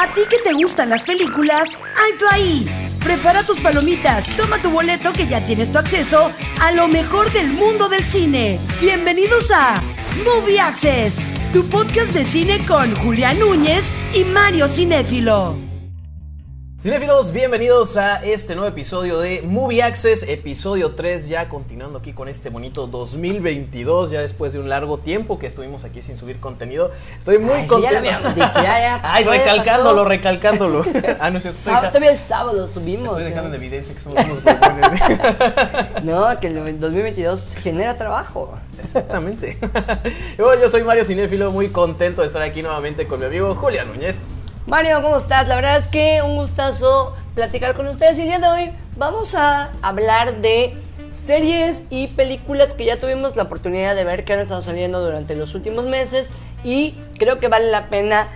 ¿A ti que te gustan las películas? ¡Alto ahí! Prepara tus palomitas, toma tu boleto que ya tienes tu acceso a lo mejor del mundo del cine. Bienvenidos a Movie Access, tu podcast de cine con Julián Núñez y Mario Cinéfilo. Cinefilos, bienvenidos a este nuevo episodio de Movie Access, episodio 3, ya continuando aquí con este bonito 2022, ya después de un largo tiempo que estuvimos aquí sin subir contenido. Estoy muy Ay, contento. ya lo habíamos dicho, ya, ya Ay, ya recalcándolo, recalcándolo. ah, no es cierto, Sábado, todavía el sábado subimos. estoy dejando en ¿eh? evidencia que somos unos. No, que el 2022 genera trabajo. Exactamente. Bueno, yo soy Mario Cinéfilo, muy contento de estar aquí nuevamente con mi amigo Julián Núñez. Mario, ¿cómo estás? La verdad es que un gustazo platicar con ustedes. Y el día de hoy vamos a hablar de series y películas que ya tuvimos la oportunidad de ver que han estado saliendo durante los últimos meses. Y creo que vale la pena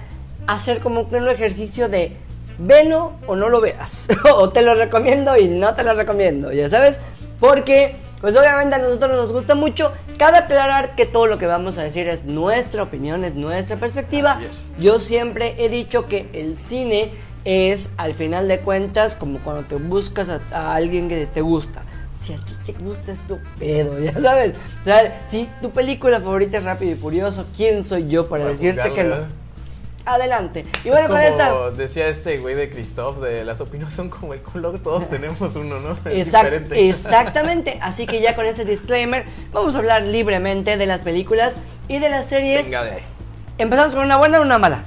hacer como un ejercicio de velo o no lo veas. o te lo recomiendo y no te lo recomiendo, ya sabes. Porque, pues obviamente a nosotros nos gusta mucho. Cabe aclarar que todo lo que vamos a decir es nuestra opinión, es nuestra perspectiva. Yo siempre he dicho que el cine es, al final de cuentas, como cuando te buscas a, a alguien que te gusta. Si a ti te gusta es tu pedo, ya sabes. O sea, si tu película favorita es Rápido y Furioso, ¿quién soy yo para, Para decirte que no? Adelante. Y bueno, es como esta... decía este güey de Christoph, de las opiniones son como el culo, todos tenemos uno, ¿no? Es Exact- diferente. exactamente. Así que ya con ese disclaimer, vamos a hablar libremente de las películas y de las series. Venga de ahí. ¿Empezamos con una buena o una mala?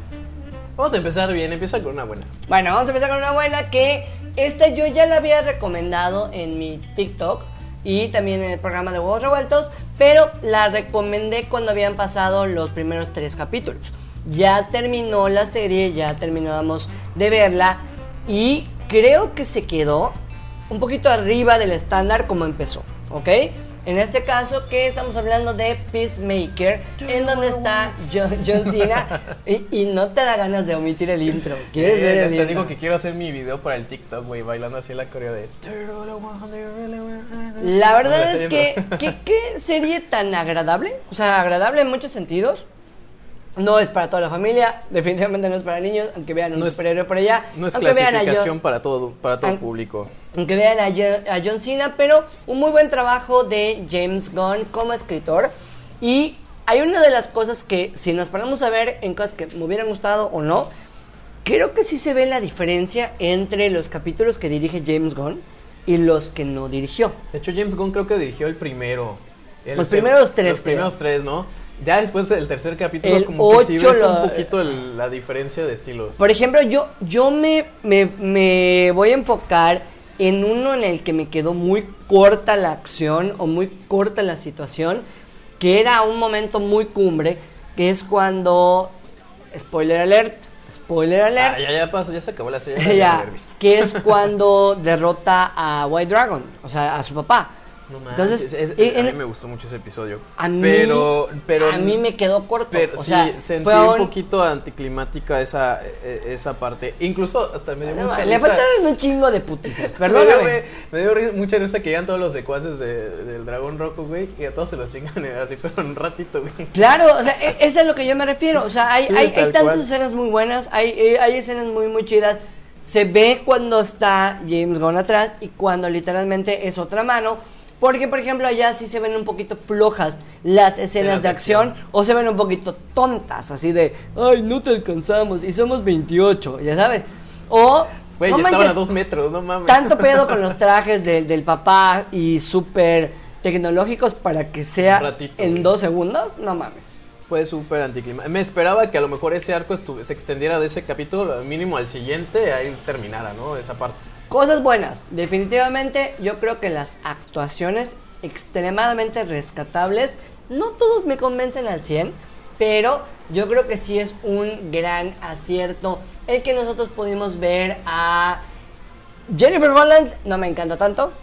Vamos a empezar bien, empieza con una buena. Bueno, vamos a empezar con una buena que esta yo ya la había recomendado en mi TikTok y también en el programa de Huevos Revueltos, pero la recomendé cuando habían pasado los primeros tres capítulos. Ya terminó la serie, ya terminamos de verla y creo que se quedó un poquito arriba del estándar como empezó, ¿ok? En este caso que estamos hablando de Peacemaker, en donde está John, John Cena y, y no te da ganas de omitir el intro. ¿Quieres ver Eh, el te intro? digo que quiero hacer mi video para el TikTok, güey, bailando así la coreo de... La verdad es que- qué serie tan agradable, o sea, agradable en muchos sentidos. No es para toda la familia, definitivamente no es para niños, aunque vean un No es- superhéroe por allá, No es aunque vean a clasificación John, para todo, para todo público. aunque vean a John, a John Cena, pero un muy buen trabajo de James Gunn como escritor. Y hay una de las cosas que, si nos ponemos a ver en cosas que me hubieran gustado o no, creo que sí se ve la diferencia entre los capítulos que dirige James Gunn y los que no dirigió. De hecho, James Gunn creo que dirigió el primero. El Los primeros tres, Los creo. primeros tres, ¿no? Ya después del tercer capítulo, El como que sí ves lo- un poquito el- la diferencia de estilos. Por ejemplo, yo, yo me, me, me voy a enfocar en uno en el que me quedó muy corta la acción o muy corta la situación, que era un momento muy cumbre, que es cuando, spoiler alert, spoiler alert, Ah, ya, ya pasó, ya se acabó la serie. ya ya, que es cuando derrota a White Dragon, o sea, a su papá. No manches, Entonces, es- y- a mí me gustó mucho ese episodio. a mí, pero, pero, a mí me quedó corto, Pero o sí, sea, sentí fue un un- poquito anticlimática esa, eh, esa parte. Incluso hasta me dio No, mucha le risa. faltaron un chingo de putizas, Me perdóname. güey, me dio mucha risa que llegan todos los secuaces de- del dragón rojo, güey, y a todos se los chingan eh, así, pero en un ratito, güey. Claro, o sea, e- eso es a lo que yo me refiero. O sea, hay, Sí, hay, hay tantas cual. escenas muy buenas, hay, eh, hay escenas muy, muy chidas. Se ve cuando está James Gunn atrás y cuando literalmente es otra mano. Porque, por ejemplo, allá sí se ven un poquito flojas las escenas de de acción, acción. o se ven un poquito tontas, así de, ay, no te alcanzamos y somos 28, ya sabes. O, Güey, no estaban a dos metros, no mames. tanto pedo con los trajes del- del papá y súper tecnológicos para que sea ratito, en dos segundos, no mames. Fue súper anticlimático. Me esperaba que a lo mejor ese arco se extendiera de ese capítulo, mínimo al siguiente, ahí terminara, ¿no? Esa parte. Cosas buenas, definitivamente yo creo que las actuaciones extremadamente rescatables, no todos me convencen al 100, pero yo creo que sí es un gran acierto el que nosotros pudimos ver a Jennifer Holland, no me encanta tanto,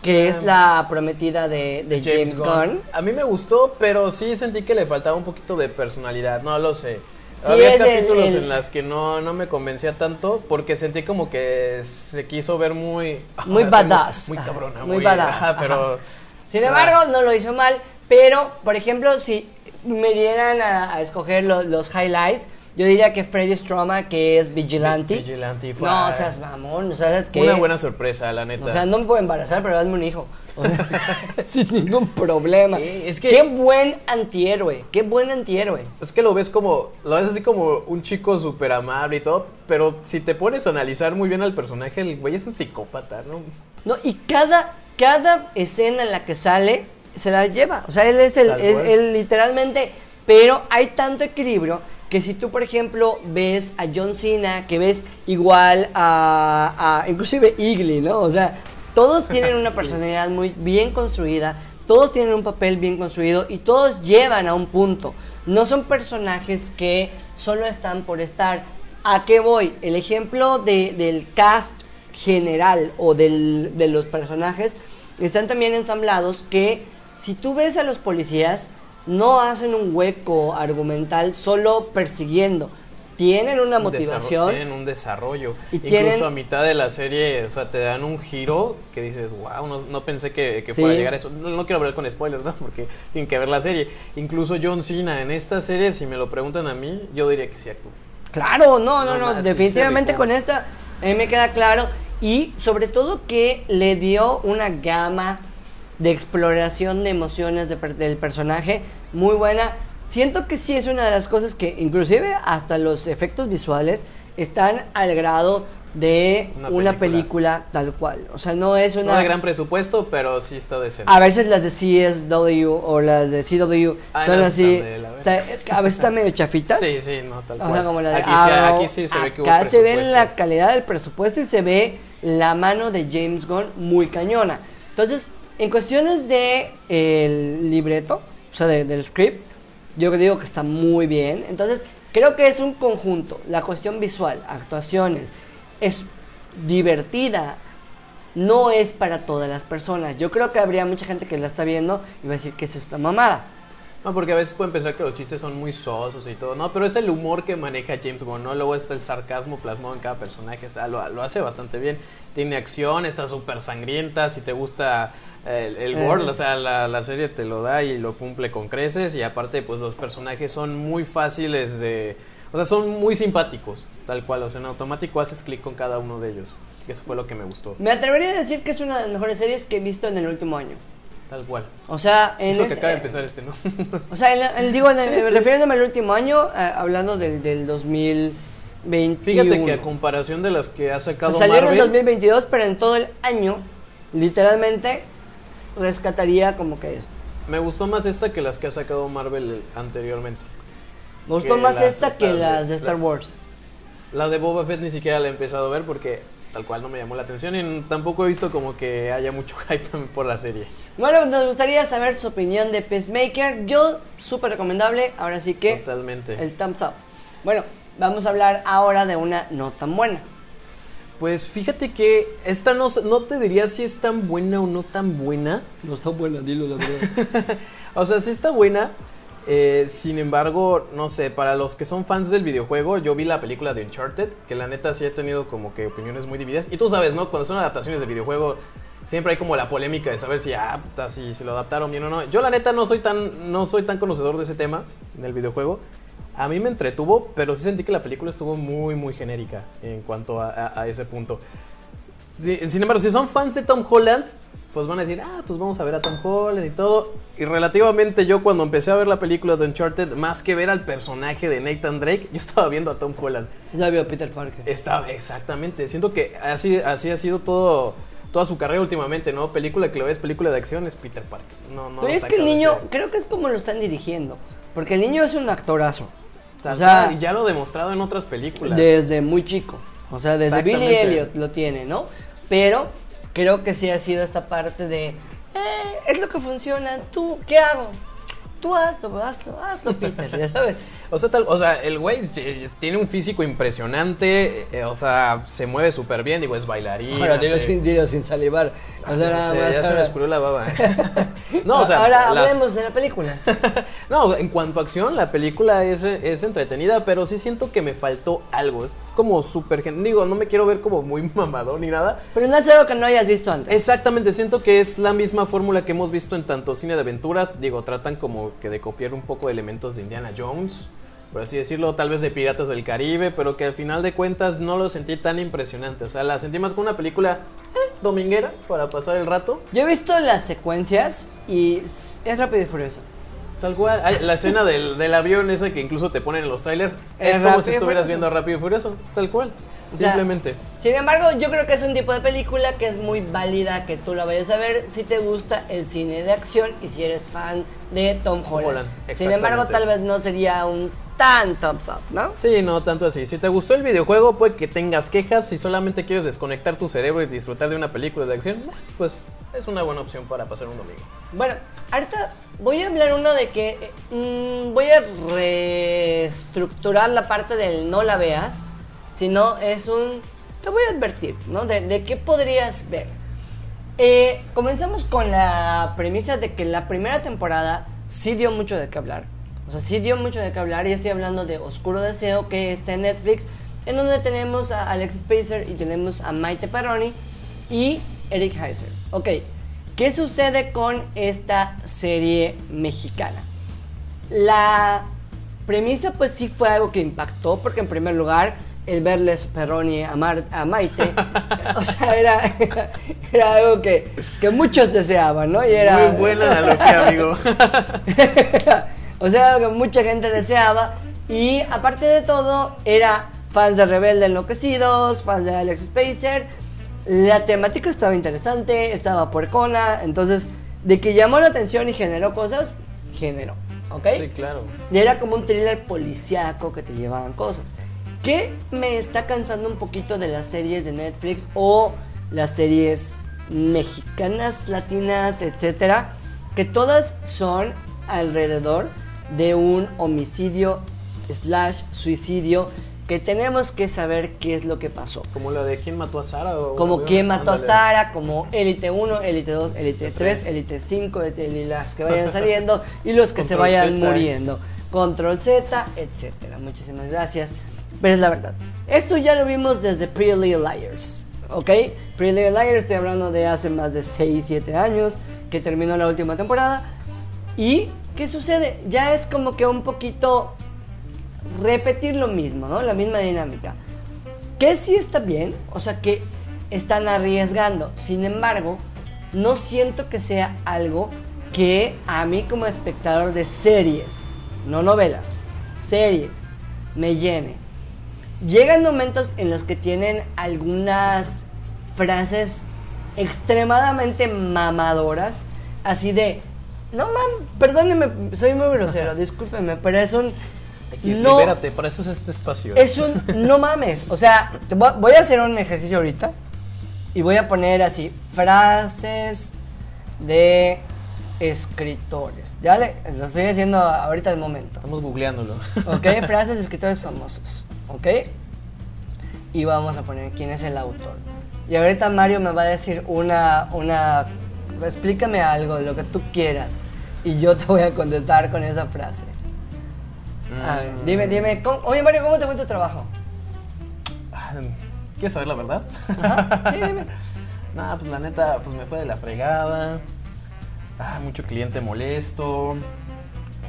que es la prometida de, de James, Gunn. A mí me gustó, pero sí sentí que le faltaba un poquito de personalidad, no lo sé. Sí, Había es el- capítulos el- en las que no, no me convencía tanto porque sentí como que se quiso ver muy... Muy sea, badass. Muy, Ajá, cabrona, muy muy, badass, ajá, pero... ajá. Sin embargo, no lo hizo mal, pero, por ejemplo, si me dieran a, a escoger lo- los highlights, Yo diría que Freddy Stroma, que es Vigilante. Vigilante fue- No, seas mamón, o sea, ¿sabes qué? Una buena sorpresa, la neta. O sea, no me puedo embarazar, pero dame un hijo. Sin ningún problema. Es que- Qué buen antihéroe, qué buen antihéroe. Es que lo ves como, lo ves así como un chico súper amable y todo, pero si te pones a analizar muy bien al personaje, el güey es un psicópata, ¿no? No, y cada, cada escena en la que sale se la lleva. O sea, él es el, es- él literalmente. Pero hay tanto equilibrio que si tú, por ejemplo, ves a John Cena, que ves igual a, a inclusive Igly, ¿no? O sea, todos tienen una personalidad muy bien construida, todos tienen un papel bien construido y todos llevan a un punto. No son personajes que solo están por estar. ¿A qué voy? El ejemplo de- del cast general o del- de los personajes están también ensamblados que si tú ves a los policías no hacen un hueco argumental solo persiguiendo. Tienen una motivación. Tienen un desarrollo. Y Incluso tienen- a mitad de la serie, o sea, te dan un giro que dices, wow, no, no pensé que, que Sí. fuera a llegar a eso. No, no quiero hablar con spoilers, ¿no? Porque tienen que ver la serie. Incluso John Cena en esta serie, si me lo preguntan a mí, yo diría que sí actúa. Claro, no, no, No, definitivamente con esta a mí me queda claro y sobre todo que le dio una gama de exploración de emociones de per- del personaje muy buena. Siento que sí es una de las cosas que inclusive hasta los efectos visuales están al grado de Una una, película. película. tal cual. O sea, no es una... No de gran presupuesto, pero sí está decente. A veces las de CSW o las de CW Ay, son no, así. está- a veces están medio chafitas. Sí, sí, no, tal O cual. sea, como la de aquí, sí, aquí sí se ve que hubo Acá se ve la calidad del presupuesto y se ve la mano de James Gunn muy cañona. Entonces, en cuestiones de el libreto, o sea, de- del script, yo digo que está muy bien. Entonces, creo que es un conjunto. La cuestión visual, actuaciones, es divertida. No es para todas las personas. Yo creo que habría mucha gente que la está viendo y va a decir que es esta mamada. No, porque a veces pueden pensar que los chistes son muy sosos y todo, no, pero es el humor que maneja James Gunn, ¿no? Luego está el sarcasmo plasmado en cada personaje, o sea, lo, lo hace bastante bien. Tiene acción, está súper sangrienta, si te gusta eh, el, el Eh. gore, o sea, la, la serie te lo da y lo cumple con creces, y aparte, pues los personajes son muy fáciles de... O sea, son muy simpáticos, tal cual, o sea, en automático haces clic con cada uno de ellos. Eso fue lo que me gustó, Me atrevería a decir que es una de las mejores series que he visto en el último año. Tal cual. O sea, en Eso que este- acaba de empezar este, ¿no? O sea, en- en- digo, en- Sí, sí. refiriéndome al último año, eh, hablando del, del 2021. Fíjate que a comparación de las que ha sacado sea, salieron en Marvel, 2022, pero en todo el año, literalmente, rescataría como que esto. me gustó más esta que las que ha sacado Marvel anteriormente. Me gustó más esta que las de Star la- Wars. La de Boba Fett ni siquiera la he empezado a ver porque tal cual no me llamó la atención y tampoco he visto como que haya mucho hype por la serie. Bueno, nos gustaría saber su opinión de Peacemaker. Yo, súper recomendable. Ahora sí que Totalmente. el thumbs up. Bueno, vamos a hablar ahora de una no tan buena. Pues fíjate que esta no, no te diría si es tan buena o no tan buena. No está buena, dilo la verdad. O sea, sí está buena. Eh, sin embargo, no sé, para los que son fans del videojuego, yo vi la película de Uncharted, que la neta sí he tenido como que opiniones muy divididas. Y tú sabes, ¿no? Cuando son adaptaciones de videojuego, siempre hay como la polémica de saber si, ah, si, lo adaptaron bien o no. Yo la neta no soy tan, no soy tan conocedor de ese tema del videojuego. A mí me entretuvo, pero sí sentí que la película estuvo muy, muy genérica en cuanto a, ese punto. Sin embargo, si son fans de Tom Holland, pues van a decir, ah, pues vamos a ver a Tom Holland y todo. Y relativamente yo cuando empecé a ver la película de Uncharted, más que ver al personaje de Nathan Drake, yo estaba viendo a Tom Holland. Ya vio Peter Parker. Estaba, exactamente. Siento que así, así ha sido todo, toda su carrera últimamente, ¿no? Película que lo ves, película de acción, es Peter Parker. No, no Pero es que el niño, creo que es como lo están dirigiendo. Porque el niño es un actorazo. O sea, ya lo he demostrado en otras películas. Desde muy chico. O sea, desde Billy. Elliot lo tiene, ¿no? Pero creo que sí ha sido esta parte de. "Eh, es lo que funciona. ¿Tú qué hago? Tú hazlo, hazlo, hazlo, Peter. Ya sabes. O sea, tal, o sea, el güey eh, tiene un físico impresionante, eh, o sea, se mueve súper bien, digo, es bailarín. Ahora, dilo sin, dilo sin salivar. Ah, O sea, no nada más ya se me ahora- escurrió la baba. no, o sea, ahora las- hablemos de la película. no, en cuanto a acción, la película es, es entretenida, pero sí siento que me faltó algo. Es como súper... gen- Digo, no me quiero ver como muy mamador ni nada. Pero no es algo que no hayas visto antes. Exactamente, siento que es la misma fórmula que hemos visto en tanto cine de aventuras. Digo, tratan como que de copiar un poco de elementos de Indiana Jones. por así decirlo, tal vez de Piratas del Caribe, pero que al final de cuentas no lo sentí tan impresionante. O sea, la sentí más como una película eh, dominguera para pasar el rato. Yo he visto las secuencias y es rápido y furioso. Tal cual. La escena del, del avión, eso que incluso te ponen en los trailers, es, como Rápido si estuvieras viendo Rápido y Furioso. Tal cual. O sea, Simplemente. Sin embargo, yo creo que es un tipo de película que es muy válida que tú la vayas a ver si te gusta el cine de acción y si eres fan de Tom Holland. Holland, Sin embargo, tal vez no sería un tan thumbs up, ¿no? Sí, no tanto así. Si te gustó el videojuego, puede que tengas quejas. Si solamente quieres desconectar tu cerebro y disfrutar de una película de acción, pues es una buena opción para pasar un domingo. Bueno, ahorita voy a hablar uno de que eh, mm, voy a reestructurar la parte del no la veas, sino es un te voy a advertir, ¿no? De, qué podrías ver. Eh, comenzamos con la premisa de que la primera temporada sí dio mucho de qué hablar. O sea, sí dio mucho de qué hablar y estoy hablando de Oscuro Deseo que está en Netflix, en donde tenemos a Alex Spacer y tenemos a Maite Perroni y Eric Heiser. Ok, ¿qué sucede con esta serie mexicana? La premisa pues sí fue algo que impactó porque en primer lugar el verles Perroni a, Mar- a Maite, o sea, era, era algo que, que muchos deseaban, ¿no? Y era, Muy buena analogía, amigo. o sea, algo que mucha gente deseaba y aparte de todo era fans de Rebelde Enloquecidos, fans de Alex Spacer, la temática estaba interesante, estaba puercona, entonces de que llamó la atención y generó cosas, generó, ¿ok? Sí, claro. Y era como un thriller policíaco que te llevaban cosas. ¿Qué me está cansando un poquito de las series de Netflix o las series mexicanas, latinas, etcétera? Que todas son alrededor de un homicidio slash suicidio que tenemos que saber qué es lo que pasó. Como la de quién mató a Sara. O Como quién mató a. Sara, como Élite 1, Élite 2, Élite 3, Élite 5, y las que vayan saliendo y los que se Control vayan Z. muriendo. Control Z, etcétera. Muchísimas gracias. Pero es la verdad. Esto ya lo vimos desde Pretty Liars. ¿Ok? Pretty Liars, estoy hablando de hace más de 6, 7 años que terminó la última temporada. ¿Y qué sucede? Ya es como que un poquito repetir lo mismo, ¿no? La misma dinámica. Que sí está bien, o sea que están arriesgando. Sin embargo, no siento que sea algo que a mí como espectador de series, no novelas, series, me llene. Llegan momentos en los que tienen algunas frases extremadamente mamadoras, así de, no mam, perdóneme, soy muy grosero, discúlpeme, pero es un... No, libérate, para eso es este espacio. es un no mames. O sea, voy a hacer un ejercicio ahorita y voy a poner así frases de escritores. Ya le, lo estoy haciendo ahorita al momento. Estamos googleándolo. ¿Ok? frases de escritores famosos. ¿Ok? Y vamos a poner quién es el autor. Y ahorita Mario me va a decir una, una, explícame algo, lo que tú quieras. Y yo te voy a contestar con esa frase. A ver, dime, dime, ¿cómo- oye Mario, ¿cómo te fue tu trabajo? Ah, ¿Quieres saber la verdad? Ajá, sí, dime. Nah, pues la neta, pues me fue de la fregada. Ah, mucho cliente molesto.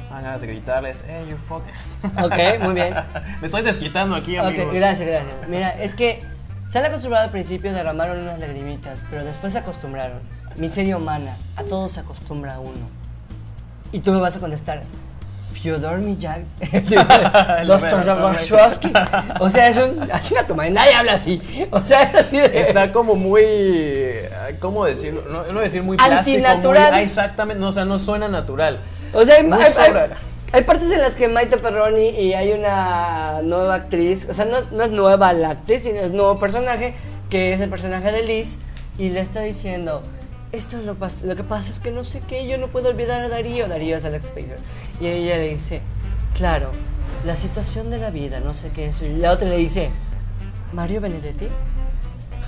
Dan ganas de gritarles, hey, you fuck. Ok, muy bien. me estoy desquitando aquí, amigos. Ok, gracias, gracias. Mira, es que se han acostumbrado al principio, derramaron unas lagrimitas, pero después se acostumbraron. Miseria humana, a todos se acostumbra uno. Y tú me vas a contestar, Fyodor Miyag, Dostoyevsky. Warshawski. O sea, es un. Chinga tu madre, nadie habla así. O sea, es así de. Está como muy. ¿Cómo decirlo? No, no decir muy plástico. Antinatural. muy- ah, exactamente, no, o sea, no suena natural. O sea, hay, hay- hay partes en las que Maite Perroni y hay una nueva actriz, o sea, no, no es nueva la actriz, sino es nuevo personaje, que es el personaje de Liz, y le está diciendo, esto es lo, lo que pasa es que no sé qué, yo no puedo olvidar a Darío, Darío es Alex Spacer, y ella le dice, claro, la situación de la vida, no sé qué es, y la otra le dice, Mario Benedetti.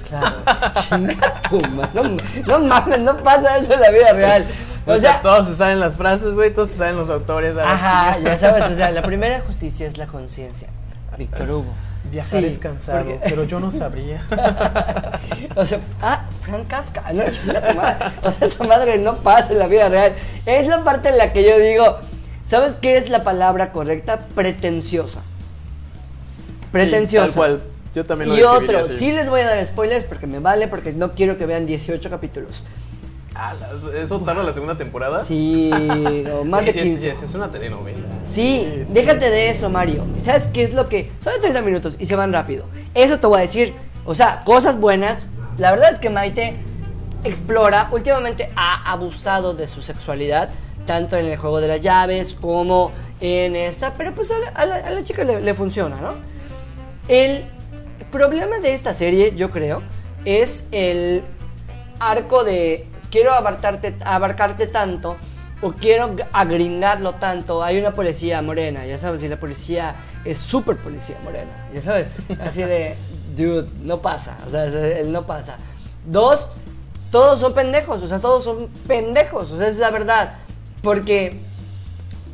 Claro, chinga tu no, no mames, no pasa eso en la vida real. O, sea, todos se saben las frases, güey, todos se saben los autores. Ajá, ya sabes, o sea, la primera justicia es la conciencia. Víctor Hugo. Viajar Sí, es cansado, porque- pero yo no sabría. o sea, ah, Frank Kafka, no. O sea, esa madre no pasa en la vida real. Es la parte en la que yo digo, ¿Sabes qué es la palabra correcta? Pretenciosa. Pretenciosa. Sí, tal cual. Yo también lo Y otro, así. sí les voy a dar spoilers porque me vale, porque no quiero que vean 18 capítulos. Ah, ¿Eso tarda la segunda temporada? Sí, más Sí, de sí, 15. sí, sí, es una telenovela. Sí, déjate de eso, Mario. ¿Y ¿Sabes qué es lo que...? Son 30 minutos y se van rápido. Eso te voy a decir. O sea, cosas buenas. La verdad es que Maite explora, últimamente ha abusado de su sexualidad, tanto en el juego de las llaves como en esta, pero pues a la, a la- a la chica le, le funciona, ¿no? El problema de esta serie, yo creo, es el arco de quiero abarcarte, abarcarte tanto o quiero agringarlo tanto. Hay una policía morena, ya sabes, y la policía es súper policía morena, ya sabes, así de, dude, no pasa, o sea, él no pasa. Dos, todos son pendejos, o sea, todos son pendejos, o sea, es la verdad, porque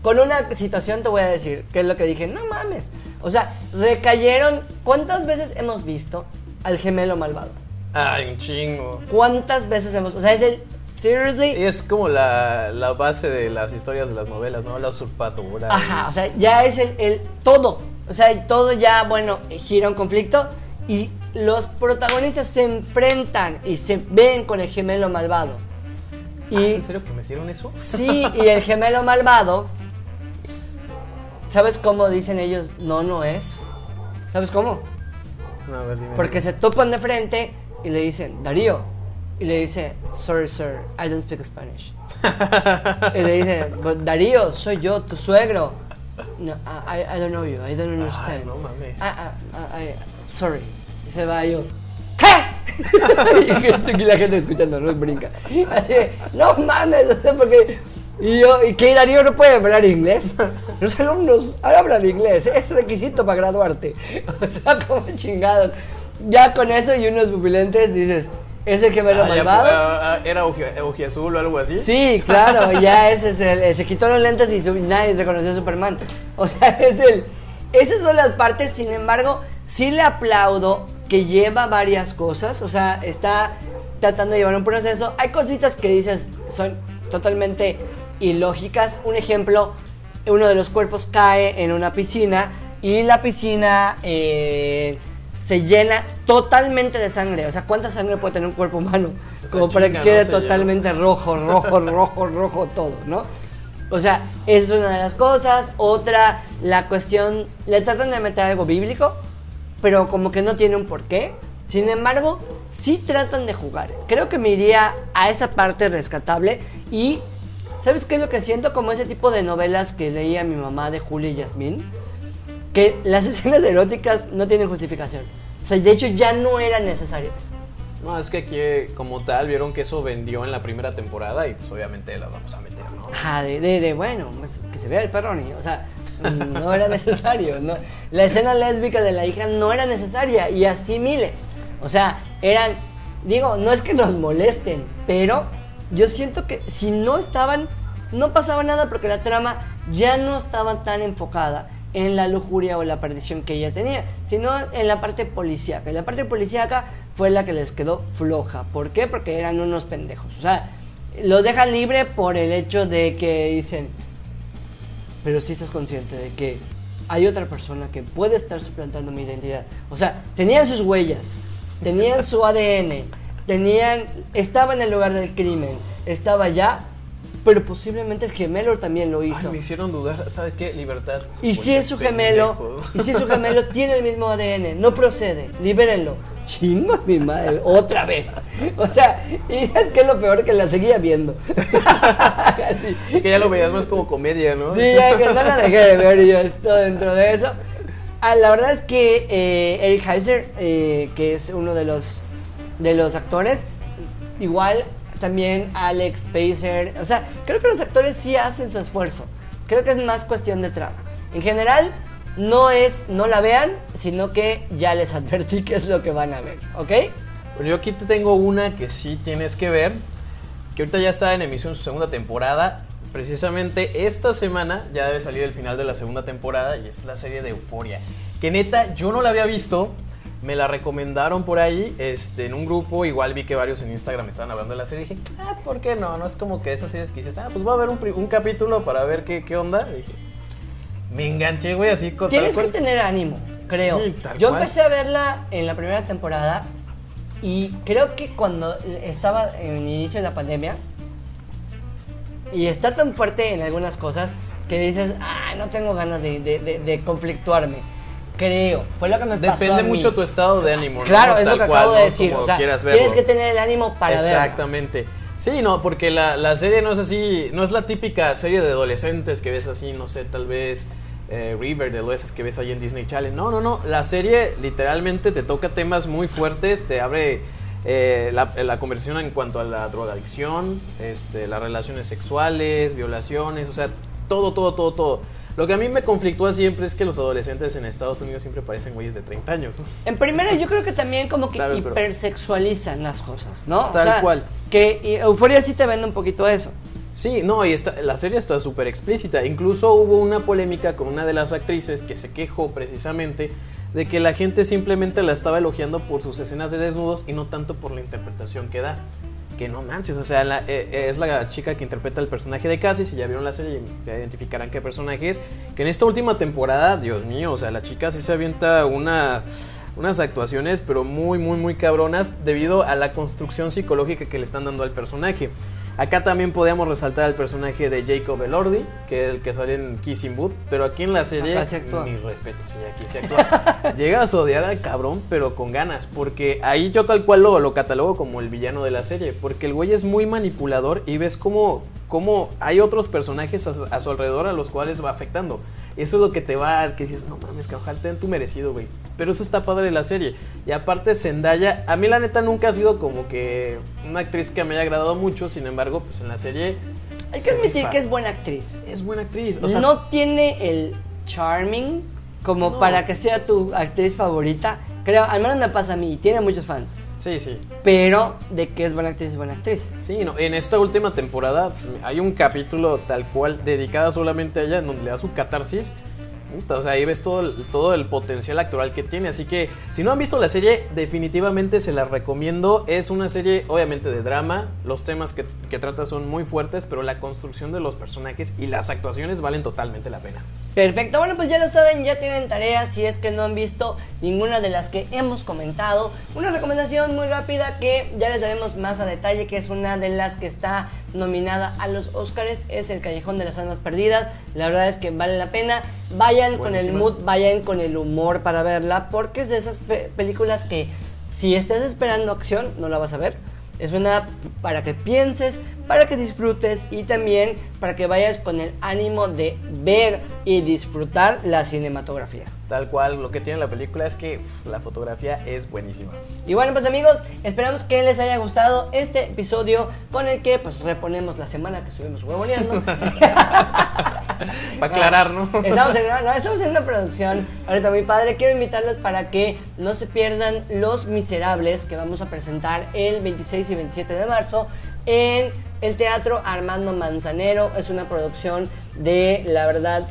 con una situación te voy a decir, que es lo que dije, no mames. O sea, recayeron. ¿Cuántas veces hemos visto al gemelo malvado? Ay, un chingo. ¿Cuántas veces hemos.? O sea, es el. Seriously. Es como la, la base de las historias de las novelas, ¿no? La usurpadora. Ajá, o sea, ya es el, el todo. O sea, todo ya, bueno, gira un conflicto y los protagonistas se enfrentan y se ven con el gemelo malvado. Ah, Y ¿En serio que metieron eso? sí, y el gemelo malvado, ¿sabes cómo dicen ellos? No, no es. ¿Sabes cómo? No, a ver, dime. Porque se topan de frente y le dicen, Darío. Y le dice, sorry, sir, I don't speak Spanish. y le dice, "But Darío, soy yo, tu suegro. No, I, I don't know you, I don't understand. no mames. Ah, ah, I- sorry. Y se va yo, ¿qué? y, la gente escuchando, no brinca. Así, no mames, porque... Y yo, ¿y qué Darío no puede hablar inglés? Los alumnos hablan inglés, es requisito para graduarte. O sea, como chingados. Ya con eso y unos pupilentes dices, ¿ese gemelo Ah, ya, malvado? ah, ah, ¿Era Oji- Ojiazul o algo así? Sí, claro, ya ese es el, se quitó los lentes y nadie reconoció a Superman. O sea, es el, esas son las partes, sin embargo, sí le aplaudo que lleva varias cosas, o sea, está tratando de llevar un proceso. Hay cositas que dices son totalmente ilógicas. Un ejemplo, uno de los cuerpos cae en una piscina y la piscina eh, se llena totalmente de sangre. O sea, ¿cuánta sangre puede tener un cuerpo humano? Esa Como para que quede ¿no? Llena. totalmente rojo, rojo, rojo, rojo todo, ¿no? O sea, esa es una de las cosas. Otra, la cuestión, le tratan de meter algo bíblico, pero como que no tiene un porqué. Sin embargo, sí tratan de jugar. Creo que me iría a esa parte rescatable y ¿sabes qué es lo que siento? Como ese tipo de novelas que leía mi mamá de Julia y Yasmín, que las escenas eróticas no tienen justificación. O sea, de hecho ya no eran necesarias. No, es que aquí, como tal, vieron que eso vendió en la primera temporada y pues obviamente la vamos a meter, ¿no? Ajá, de, de, de, bueno, pues, que se vea el perro niño. O sea, no era necesario. No. La escena lésbica de la hija no era necesaria y así miles. O sea, eran, digo, no es que nos molesten, pero yo siento que si no estaban, no pasaba nada porque la trama ya no estaba tan enfocada en la lujuria o la perdición que ella tenía, sino en la parte policíaca. Y la parte policíaca fue la que les quedó floja. ¿Por qué? Porque eran unos pendejos. O sea, lo dejan libre por el hecho de que dicen, pero si estás consciente de que hay otra persona que puede estar suplantando mi identidad. O sea, tenían sus huellas, tenían su ADN, tenían, estaba en el lugar del crimen, estaba allá, pero posiblemente el gemelo también lo Ay, hizo. me hicieron dudar, ¿sabes qué? Libertad. Y si es su gemelo, y si es su gemelo tiene el mismo ADN, no procede, libérenlo. Chingo mi madre, otra vez. O sea, y es que es lo peor que la seguía viendo. Así. Es que ya lo veías más como comedia, ¿no? Sí, ya que no la dejé de ver y yo estoy dentro de eso. Ah, la verdad es que eh, Eric Heiser, eh, que es uno de los, de los actores, igual también Alex Spacer, o sea, creo que los actores sí hacen su esfuerzo. Creo que es más cuestión de trama. En general, no es no la vean, sino que ya les advertí qué es lo que van a ver, ¿ok? Bueno, yo aquí te tengo una que sí tienes que ver, que ahorita ya está en emisión su segunda temporada. Precisamente esta semana ya debe salir el final de la segunda temporada y es la serie de Euforia. Que neta, yo no la había visto, me la recomendaron por ahí, este, en un grupo, igual vi que varios en Instagram estaban hablando de la serie, y dije, ah, ¿por qué no? No es como que esas series que dices, ah, pues voy a ver un, capítulo para ver qué, qué onda. Y dije, me enganché, güey, así con tal Tienes que cual. tener ánimo, creo. Sí, Yo cual. empecé a verla en la primera temporada y creo que cuando estaba en el inicio de la pandemia y está tan fuerte en algunas cosas que dices, ah, no tengo ganas de, de- de- de conflictuarme. Creo, fue lo que me pasó. a Depende mí. mucho tu estado de ánimo. ¿no? Claro, es lo Tal que cual, acabo de ¿no? decir. O sea, tienes que tener el ánimo para verla. Exactamente. Sí, no, porque la, la serie no es así, no es la típica serie de adolescentes que ves así, no sé, tal vez eh, Riverdale o esas que ves ahí en Disney Channel. No, no, no, la serie literalmente te toca temas muy fuertes, te abre eh, la, la conversación en cuanto a la drogadicción, este, las relaciones sexuales, violaciones, o sea, todo, todo, todo, todo. Lo que a mí me conflictúa siempre es que los adolescentes en Estados Unidos siempre parecen güeyes de 30 años. ¿no? En primera, yo creo que también como que Claro, hipersexualizan las cosas, ¿no? Tal cual. Que Euforia sí te vende un poquito eso. Sí, no, y esta, la serie está súper explícita. Incluso hubo una polémica con una de las actrices que se quejó precisamente de que la gente simplemente la estaba elogiando por sus escenas de desnudos y no tanto por la interpretación que da. Que no manches, o sea, la- eh, eh, es la chica que interpreta el personaje de Cassie, si ya vieron la serie ya identificarán qué personaje es. Que en esta última temporada, Dios mío, o sea, la chica sí se avienta una, unas actuaciones, pero muy, muy, muy cabronas debido a la construcción psicológica que le están dando al personaje. Acá también podíamos resaltar al personaje de Jacob Elordi, que es el que sale en Kissing Booth, pero aquí en la serie, actúa. mi respeto, sí, aquí se actúa. Llegas a odiar al cabrón, pero con ganas, porque ahí yo tal cual lo, lo catalogo como el villano de la serie, porque el güey es muy manipulador y ves cómo, cómo hay otros personajes a su alrededor a los cuales va afectando. Eso es lo que te va a que dices, no mames, que ojalá te den tu merecido, güey. Pero eso está padre de la serie. Y aparte Zendaya, a mí la neta nunca ha sido como que una actriz que me haya agradado mucho, sin embargo, pues en la serie... Hay que admitir rifa. que es buena actriz. Es buena actriz. O sea, no tiene el charming como No. para que sea tu actriz favorita. Creo, al menos me pasa a mí, tiene muchos fans. Sí, sí. Pero de que es buena actriz, es buena actriz. Sí, no, en esta última temporada pues, hay un capítulo tal cual dedicado solamente a ella en donde le da su catarsis. Puta, o sea, ahí ves todo el, todo el potencial actoral que tiene. Así que si no han visto la serie, definitivamente se la recomiendo. Es una serie obviamente de drama. Los temas que, que trata son muy fuertes, pero la construcción de los personajes y las actuaciones valen totalmente la pena. Perfecto, bueno pues ya lo saben, ya tienen tareas si es que no han visto ninguna de las que hemos comentado. Una recomendación muy rápida que ya les daremos más a detalle, que es una de las que está nominada a los Oscars, es El Callejón de las Almas Perdidas. La verdad es que vale la pena. Vayan con el mood, vayan con el humor para verla, porque es de esas pe- películas que si estás esperando acción, no la vas a ver. Es una para que pienses, para que disfrutes y también para que vayas con el ánimo de ver y disfrutar la cinematografía. Tal cual, lo que tiene la película es que la fotografía es buenísima. Y bueno, pues amigos, esperamos que les haya gustado este episodio con el que pues reponemos la semana que estuvimos huevoneando. Para aclarar, ¿no? Estamos en, una, no, estamos en una producción ahorita muy padre. Quiero invitarlos para que no se pierdan Los Miserables que vamos a presentar el 26 y 27 de marzo en el Teatro Armando Manzanero. Es una producción de, la verdad,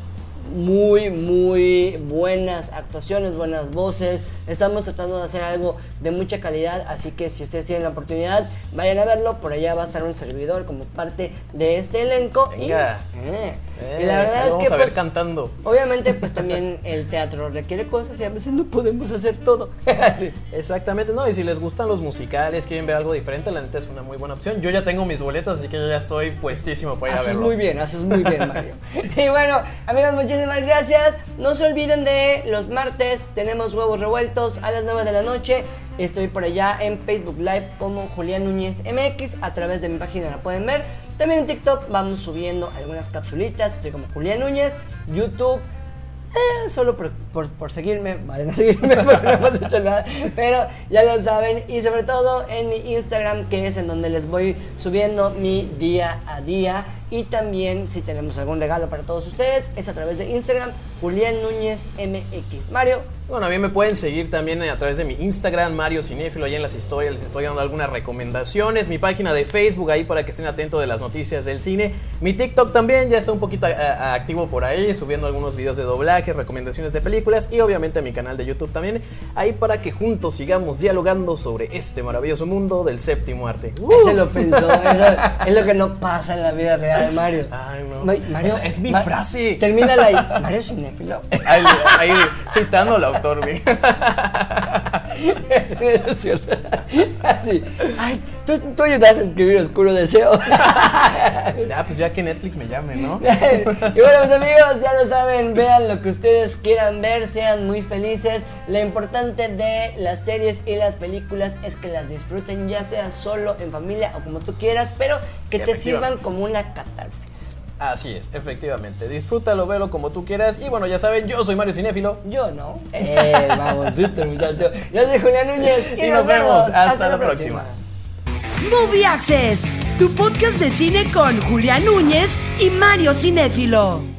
muy, muy buenas actuaciones, buenas voces. Estamos tratando de hacer algo de mucha calidad, así que si ustedes tienen la oportunidad, vayan a verlo. Por allá va a estar un servidor como parte de este elenco. Y- Venga. eh, Eh, y la verdad es vamos que a ver pues, cantando. obviamente pues también el teatro requiere cosas y a veces no podemos hacer todo. Sí. Exactamente, no, y si les gustan los musicales, quieren ver algo diferente, la neta es una muy buena opción. Yo ya tengo mis boletos, así que yo ya estoy puestísimo para ir a Haces verlo. muy bien, haces muy bien, Mario. y bueno, amigos, muchísimas gracias. No se olviden de los martes, tenemos huevos revueltos a las 9 de la noche. Estoy por allá en Facebook Live como Julián Núñez MX. A través de mi página la pueden ver. También en TikTok vamos subiendo algunas capsulitas. Estoy como Julián Núñez. YouTube. eh, solo por, seguirme, vayan a seguirme porque no hemos hecho nada, pero ya lo saben y sobre todo en mi Instagram que es en donde les voy subiendo mi día a día Y también, si tenemos algún regalo para todos ustedes, es a través de Instagram, Julián Núñez MX. Mario. Bueno, a mí me pueden seguir también a través de mi Instagram, Mario Cinéfilo, ahí en las historias les estoy dando algunas recomendaciones. Mi página de Facebook, ahí para que estén atentos de las noticias del cine. Mi TikTok también ya está un poquito a- a- activo por ahí, subiendo algunos videos de doblaje, recomendaciones de películas y obviamente mi canal de YouTube también, ahí para que juntos sigamos dialogando sobre este maravilloso mundo del séptimo arte. ¡Uh! Ese lo pensó, eso es lo que no pasa en la vida real, Mario. Ay, no. Ma- Mario, Es- es mi Ma- frase. Termínala ahí. Mario Cinéfilo. Ahí, ahí, citando al autor, es cierto. Así. Ay, tú, tú ayudaste a escribir Oscuro Deseo. Ya, pues ya que Netflix me llame, ¿no? y bueno, mis amigos, ya lo saben, vean lo que ustedes quieran ver, sean muy felices. Lo importante de las series y las películas es que las disfruten, ya sea solo, en familia o como tú quieras, pero que te sirvan como una catarsis. Así es, efectivamente. Disfrútalo, velo como tú quieras. Y bueno, ya saben, yo soy Mario Cinéfilo. Yo no. Eh, vamos, muchacho. Yo soy Julián Núñez y, Y nos vemos. Hasta la Movie Access, tu podcast de cine con Julián Núñez y Mario Cinéfilo.